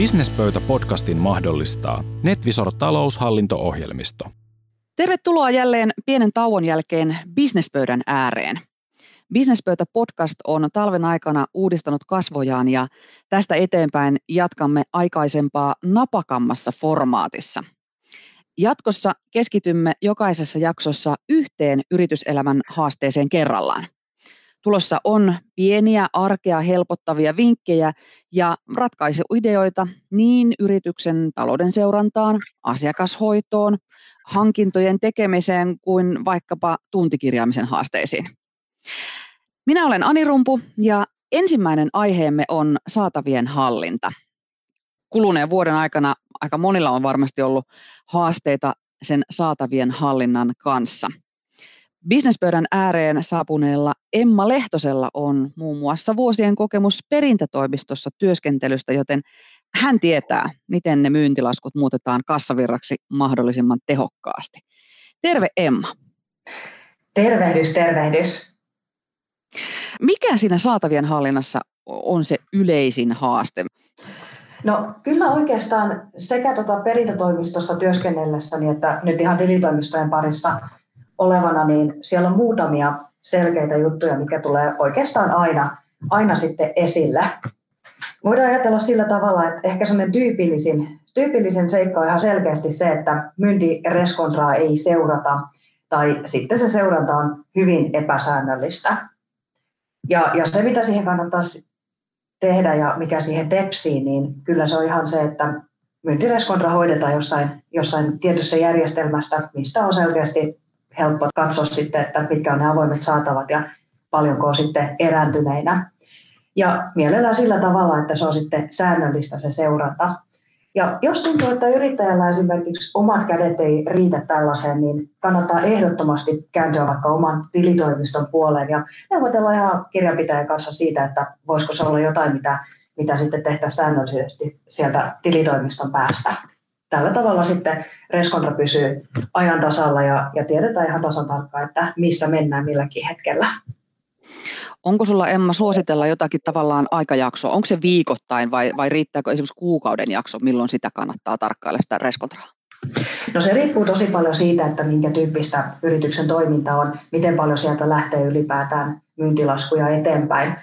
Businesspöytä-podcastin mahdollistaa NetVisor taloushallinto-ohjelmisto. Tervetuloa jälleen pienen tauon jälkeen Businesspöydän ääreen. Businesspöytä podcast on talven aikana uudistanut kasvojaan ja tästä eteenpäin jatkamme aikaisempaa napakammassa formaatissa. Jatkossa keskitymme jokaisessa jaksossa yhteen yrityselämän haasteeseen kerrallaan. Tulossa on pieniä arkea helpottavia vinkkejä ja ratkaisuideoita niin yrityksen talouden seurantaan, asiakashoitoon, hankintojen tekemiseen kuin vaikkapa tuntikirjaamisen haasteisiin. Minä olen Ani Rumpu ja ensimmäinen aiheemme on saatavien hallinta. Kuluneen vuoden aikana aika monilla on varmasti ollut haasteita sen saatavien hallinnan kanssa – Businesspöydän ääreen saapuneella Emma Lehtosella on muun muassa vuosien kokemus perintätoimistossa työskentelystä, joten hän tietää, miten ne myyntilaskut muutetaan kassavirraksi mahdollisimman tehokkaasti. Terve Emma. Tervehdys, tervehdys. Mikä siinä saatavien hallinnassa on se yleisin haaste? No kyllä oikeastaan sekä tuota perintätoimistossa työskennellessäni että nyt ihan tilitoimistojen parissa olevana, niin siellä on muutamia selkeitä juttuja, mikä tulee oikeastaan aina, aina sitten esille. Voidaan ajatella sillä tavalla, että ehkä sellainen tyypillisin, tyypillisin seikka on ihan selkeästi se, että myyntireskontraa ei seurata tai sitten se seuranta on hyvin epäsäännöllistä. Ja, ja se, mitä siihen kannattaisi tehdä ja mikä siihen tepsii, niin kyllä se on ihan se, että myyntireskontra hoidetaan jossain, jossain tietyssä järjestelmästä, mistä on selkeästi helppo katsoa sitten, että mitkä on ne avoimet saatavat ja paljonko on sitten erääntyneinä. Ja mielellään sillä tavalla, että se on sitten säännöllistä se seuranta. Ja jos tuntuu, että yrittäjällä esimerkiksi omat kädet ei riitä tällaiseen, niin kannattaa ehdottomasti kääntyä vaikka oman tilitoimiston puoleen ja neuvotella ihan kirjanpitäjän kanssa siitä, että voisiko se olla jotain, mitä, mitä sitten tehtäisiin säännöllisesti sieltä tilitoimiston päästä tällä tavalla sitten reskontra pysyy ajan tasalla ja, ja tiedetään ihan tasan tarkkaan, että missä mennään milläkin hetkellä. Onko sulla Emma suositella jotakin tavallaan aikajaksoa? Onko se viikoittain vai, vai riittääkö esimerkiksi kuukauden jakso, milloin sitä kannattaa tarkkailla sitä reskontraa? No se riippuu tosi paljon siitä, että minkä tyyppistä yrityksen toiminta on, miten paljon sieltä lähtee ylipäätään myyntilaskuja eteenpäin.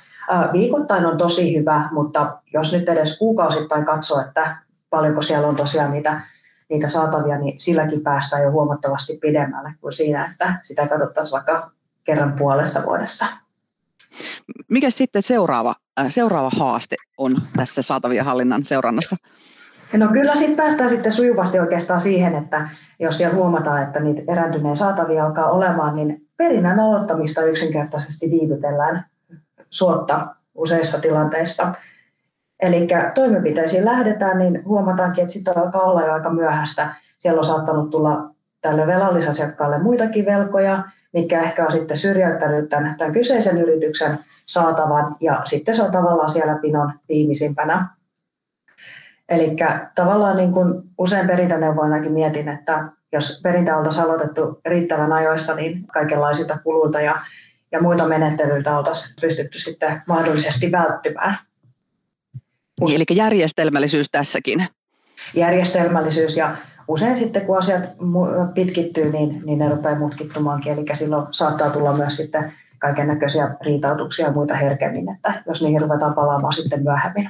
Viikoittain on tosi hyvä, mutta jos nyt edes kuukausittain katsoo, että paljonko siellä on tosiaan niitä, niitä saatavia, niin silläkin päästään jo huomattavasti pidemmälle kuin siinä, että sitä katsottaisiin vaikka kerran puolessa vuodessa. Mikä sitten seuraava, äh, seuraava haaste on tässä saatavia hallinnan seurannassa? No kyllä sitten päästään sitten sujuvasti oikeastaan siihen, että jos siellä huomataan, että niitä erääntyneen saatavia alkaa olemaan, niin perinnän aloittamista yksinkertaisesti viivytellään suotta useissa tilanteissa. Eli toimenpiteisiin lähdetään, niin huomataankin, että sitten alkaa olla jo aika myöhäistä. Siellä on saattanut tulla tälle velallisasiakkaalle muitakin velkoja, mitkä ehkä on sitten syrjäyttänyt tämän, tämän kyseisen yrityksen saatavan, ja sitten se on tavallaan siellä pinon viimeisimpänä. Eli tavallaan niin kuin usein perintäneuvoinakin mietin, että jos perintä oltaisiin aloitettu riittävän ajoissa, niin kaikenlaisilta kuluilta ja, ja muita menettelyiltä oltaisiin pystytty sitten mahdollisesti välttymään. Niin, eli järjestelmällisyys tässäkin. Järjestelmällisyys ja usein sitten kun asiat pitkittyy, niin, niin ne rupeaa mutkittumaankin. Eli silloin saattaa tulla myös sitten kaiken näköisiä riitautuksia ja muita herkemmin, että jos niihin ruvetaan palaamaan sitten myöhemmin.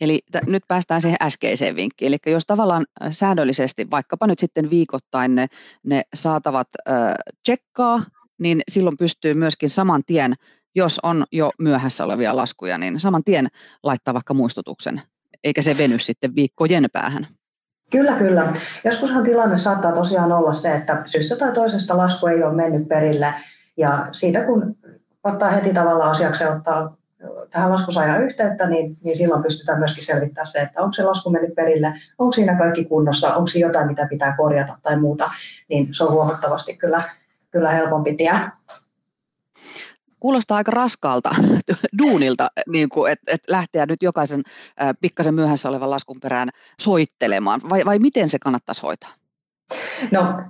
Eli t- nyt päästään siihen äskeiseen vinkkiin. Eli jos tavallaan säännöllisesti, vaikkapa nyt sitten viikoittain ne, ne saatavat äh, tsekkaa, niin silloin pystyy myöskin saman tien jos on jo myöhässä olevia laskuja, niin saman tien laittaa vaikka muistutuksen, eikä se veny sitten viikkojen päähän. Kyllä, kyllä. Joskushan tilanne saattaa tosiaan olla se, että syystä tai toisesta lasku ei ole mennyt perille, ja siitä kun ottaa heti tavallaan asiaksi ottaa tähän laskusaajan yhteyttä, niin, niin silloin pystytään myöskin selvittämään se, että onko se lasku mennyt perille, onko siinä kaikki kunnossa, onko siinä jotain, mitä pitää korjata tai muuta, niin se on huomattavasti kyllä, kyllä helpompi tie kuulostaa aika raskaalta duunilta, niin kuin, että et lähteä nyt jokaisen äh, pikkasen myöhässä olevan laskun perään soittelemaan, vai, vai miten se kannattaisi hoitaa? No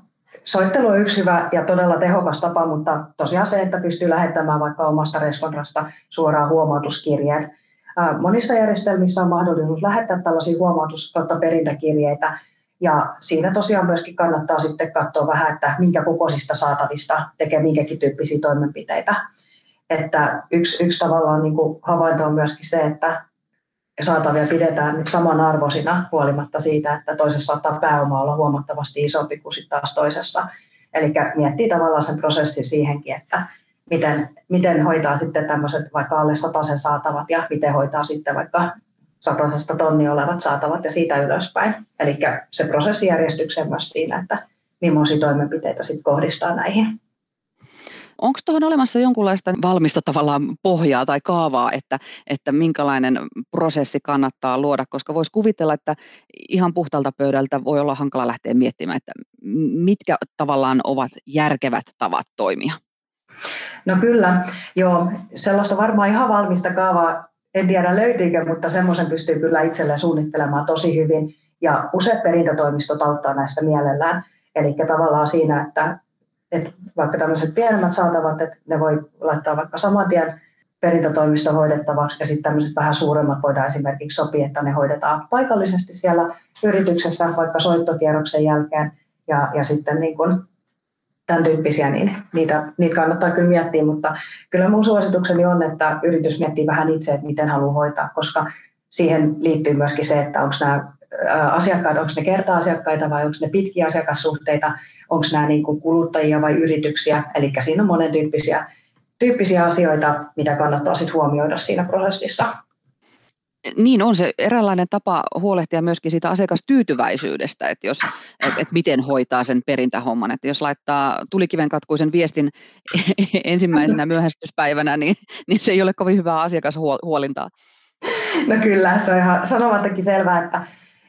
soittelu on yksi hyvä ja todella tehokas tapa, mutta tosiaan se, että pystyy lähettämään vaikka omasta reskontrasta suoraan huomautuskirjeet. Monissa järjestelmissä on mahdollisuus lähettää tällaisia huomautus- kautta perintäkirjeitä, ja siinä tosiaan myöskin kannattaa sitten katsoa vähän, että minkä kokoisista saatavista tekee minkäkin tyyppisiä toimenpiteitä. Että yksi, yksi tavallaan niin kuin havainto on myöskin se, että saatavia pidetään nyt samanarvoisina huolimatta siitä, että toisessa saattaa pääoma olla huomattavasti isompi kuin sitten taas toisessa. Eli miettii tavallaan sen prosessin siihenkin, että miten, miten hoitaa sitten tämmöiset vaikka alle sataisen saatavat ja miten hoitaa sitten vaikka satasesta tonni olevat saatavat ja siitä ylöspäin. Eli se prosessijärjestyksen myös siinä, että millaisia toimenpiteitä sitten kohdistaa näihin. Onko tuohon olemassa jonkunlaista valmista tavallaan pohjaa tai kaavaa, että, että minkälainen prosessi kannattaa luoda, koska voisi kuvitella, että ihan puhtalta pöydältä voi olla hankala lähteä miettimään, että mitkä tavallaan ovat järkevät tavat toimia. No kyllä, joo. Sellaista varmaan ihan valmista kaavaa en tiedä löytyykö, mutta semmoisen pystyy kyllä itselleen suunnittelemaan tosi hyvin. Ja useat perintätoimistot auttaa näistä mielellään. Eli tavallaan siinä, että, että vaikka tämmöiset pienemmät saatavat, että ne voi laittaa vaikka saman tien perintätoimiston hoidettavaksi ja sitten tämmöiset vähän suuremmat voidaan esimerkiksi sopia, että ne hoidetaan paikallisesti siellä yrityksessä vaikka soittokierroksen jälkeen. Ja, ja sitten niin kuin tämän tyyppisiä, niin niitä, niitä kannattaa kyllä miettiä, mutta kyllä mun suositukseni on, että yritys miettii vähän itse, että miten haluaa hoitaa, koska siihen liittyy myöskin se, että onko nämä asiakkaat, onko ne kerta-asiakkaita vai onko ne pitkiä asiakassuhteita, onko nämä niin kuin kuluttajia vai yrityksiä, eli siinä on monen tyyppisiä, tyyppisiä asioita, mitä kannattaa sitten huomioida siinä prosessissa. Niin on se eräänlainen tapa huolehtia myöskin siitä asiakastyytyväisyydestä, että, jos, että, että miten hoitaa sen perintähomman. Että jos laittaa tulikiven katkuisen viestin ensimmäisenä myöhästyspäivänä, niin, niin se ei ole kovin hyvää asiakashuolintaa. No kyllä, se on ihan sanomattakin selvää, että,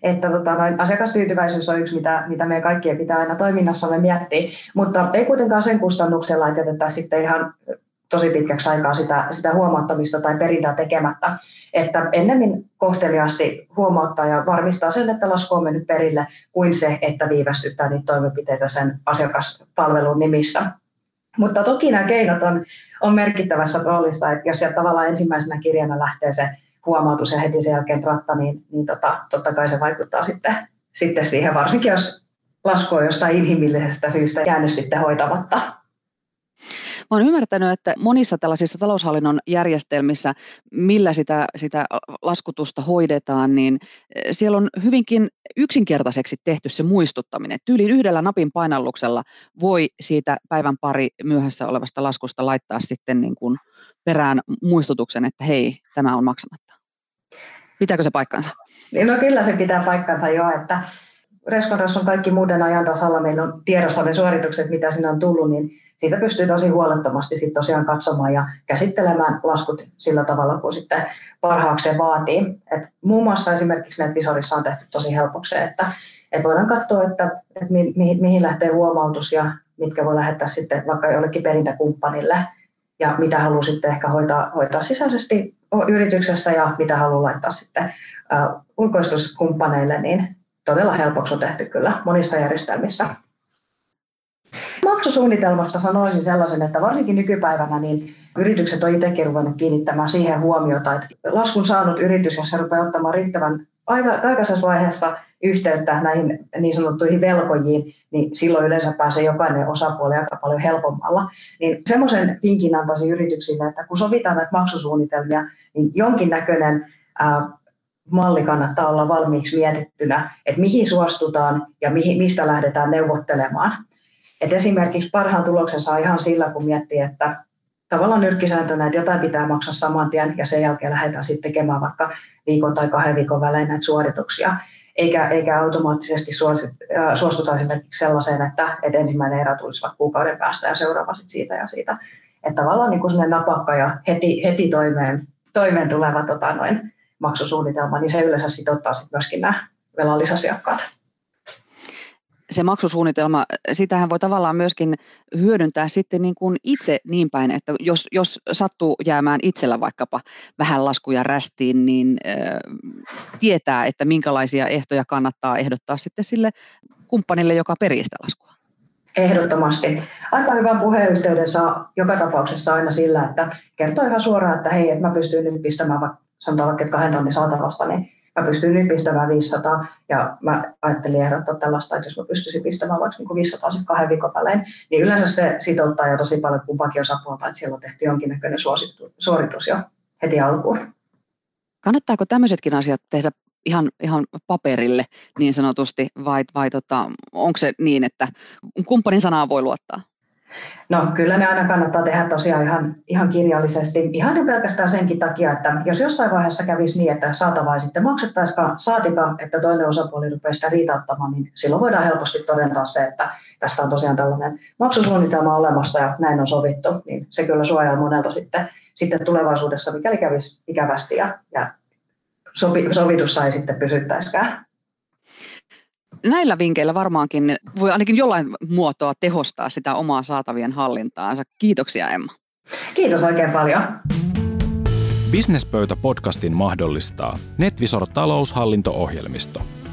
että tota, noin, asiakastyytyväisyys on yksi, mitä, mitä meidän kaikkien pitää aina toiminnassamme miettiä, mutta ei kuitenkaan sen kustannuksella, että jätetään sitten ihan tosi pitkäksi aikaa sitä, sitä huomauttamista tai perintää tekemättä. Että ennemmin kohteliaasti huomauttaa ja varmistaa sen, että lasku on mennyt perille, kuin se, että viivästyttää niitä toimenpiteitä sen asiakaspalvelun nimissä. Mutta toki nämä keinot on, on merkittävässä roolissa, että jos sieltä tavallaan ensimmäisenä kirjana lähtee se huomautus ja heti sen jälkeen ratta, niin, niin tota, totta kai se vaikuttaa sitten, sitten siihen, varsinkin jos lasku on jostain inhimillisestä syystä jäänyt sitten hoitamatta. Mä olen ymmärtänyt, että monissa tällaisissa taloushallinnon järjestelmissä, millä sitä, sitä laskutusta hoidetaan, niin eh, siellä on hyvinkin yksinkertaiseksi tehty se muistuttaminen. Tyyliin yhdellä napin painalluksella voi siitä päivän pari myöhässä olevasta laskusta laittaa sitten niin kuin perään muistutuksen, että hei, tämä on maksamatta. Pitääkö se paikkansa? No kyllä se pitää paikkansa jo, että Reskonras on kaikki muuten ajan tasalla, meillä on tiedossa ne suoritukset, mitä sinne on tullut, niin siitä pystyy tosi huolettomasti sit tosiaan katsomaan ja käsittelemään laskut sillä tavalla, kun sitten parhaakseen vaatii. Et muun muassa esimerkiksi NetVisorissa on tehty tosi helpoksi, että, että voidaan katsoa, että, että mi, mihin, mihin lähtee huomautus ja mitkä voi lähettää sitten vaikka jollekin perintäkumppanille ja mitä haluaa sitten ehkä hoitaa, hoitaa sisäisesti yrityksessä ja mitä haluaa laittaa sitten ulkoistuskumppaneille, niin todella helpoksi on tehty kyllä monissa järjestelmissä. Maksusuunnitelmasta sanoisin sellaisen, että varsinkin nykypäivänä niin yritykset on itsekin ruvennut kiinnittämään siihen huomiota, että laskun saanut yritys, jos se rupeaa ottamaan riittävän aikaisessa vaiheessa yhteyttä näihin niin sanottuihin velkojiin, niin silloin yleensä pääsee jokainen osapuoli aika paljon helpommalla. Niin semmoisen vinkin antaisin yrityksille, että kun sovitaan näitä maksusuunnitelmia, niin jonkinnäköinen ää, malli kannattaa olla valmiiksi mietittynä, että mihin suostutaan ja mihin, mistä lähdetään neuvottelemaan. Et esimerkiksi parhaan tuloksen saa ihan sillä, kun miettii, että tavallaan nyrkkisääntönä, että jotain pitää maksaa saman tien ja sen jälkeen lähdetään sitten tekemään vaikka viikon tai kahden viikon välein näitä suorituksia. Eikä, eikä automaattisesti suostuta esimerkiksi sellaiseen, että, että ensimmäinen erä tulisi vaikka kuukauden päästä ja seuraava sitten siitä ja siitä. Että tavallaan niin kuin napakka ja heti, heti toimeen, toimeen tuleva tota, noin, maksusuunnitelma, niin se yleensä sitten ottaa sit myöskin nämä velallisasiakkaat se maksusuunnitelma, sitähän voi tavallaan myöskin hyödyntää sitten niin kuin itse niin päin, että jos, jos sattuu jäämään itsellä vaikkapa vähän laskuja rästiin, niin äh, tietää, että minkälaisia ehtoja kannattaa ehdottaa sitten sille kumppanille, joka perii sitä laskua. Ehdottomasti. Aika hyvän puheenyhteyden saa joka tapauksessa aina sillä, että kertoo ihan suoraan, että hei, että mä pystyn nyt pistämään sanotaan vaikka kahden tonnin saatavasta, niin mä pystyn nyt pistämään 500 ja mä ajattelin ehdottaa tällaista, että jos mä pystyisin pistämään vaikka niin 500 sitten kahden viikon välein, niin yleensä se sitouttaa jo tosi paljon kumpakin osapuolta, että siellä on tehty jonkinnäköinen suoritus jo heti alkuun. Kannattaako tämmöisetkin asiat tehdä ihan, ihan paperille niin sanotusti, vai, vai tota, onko se niin, että kumppanin sanaa voi luottaa? No kyllä ne aina kannattaa tehdä tosiaan ihan, ihan kirjallisesti. Ihan jo pelkästään senkin takia, että jos jossain vaiheessa kävisi niin, että saatavaa sitten maksettaisikaan, saatika, että toinen osapuoli rupeaa sitä riitauttamaan, niin silloin voidaan helposti todentaa se, että tästä on tosiaan tällainen maksusuunnitelma olemassa ja näin on sovittu, niin se kyllä suojaa monelta sitten, sitten tulevaisuudessa, mikäli kävisi ikävästi ja, ja sopi, sovitussa ei sitten pysyttäisikään näillä vinkkeillä varmaankin voi ainakin jollain muotoa tehostaa sitä omaa saatavien hallintaansa. Kiitoksia Emma. Kiitos oikein paljon. Businesspöytä podcastin mahdollistaa NetVisor taloushallinto-ohjelmisto –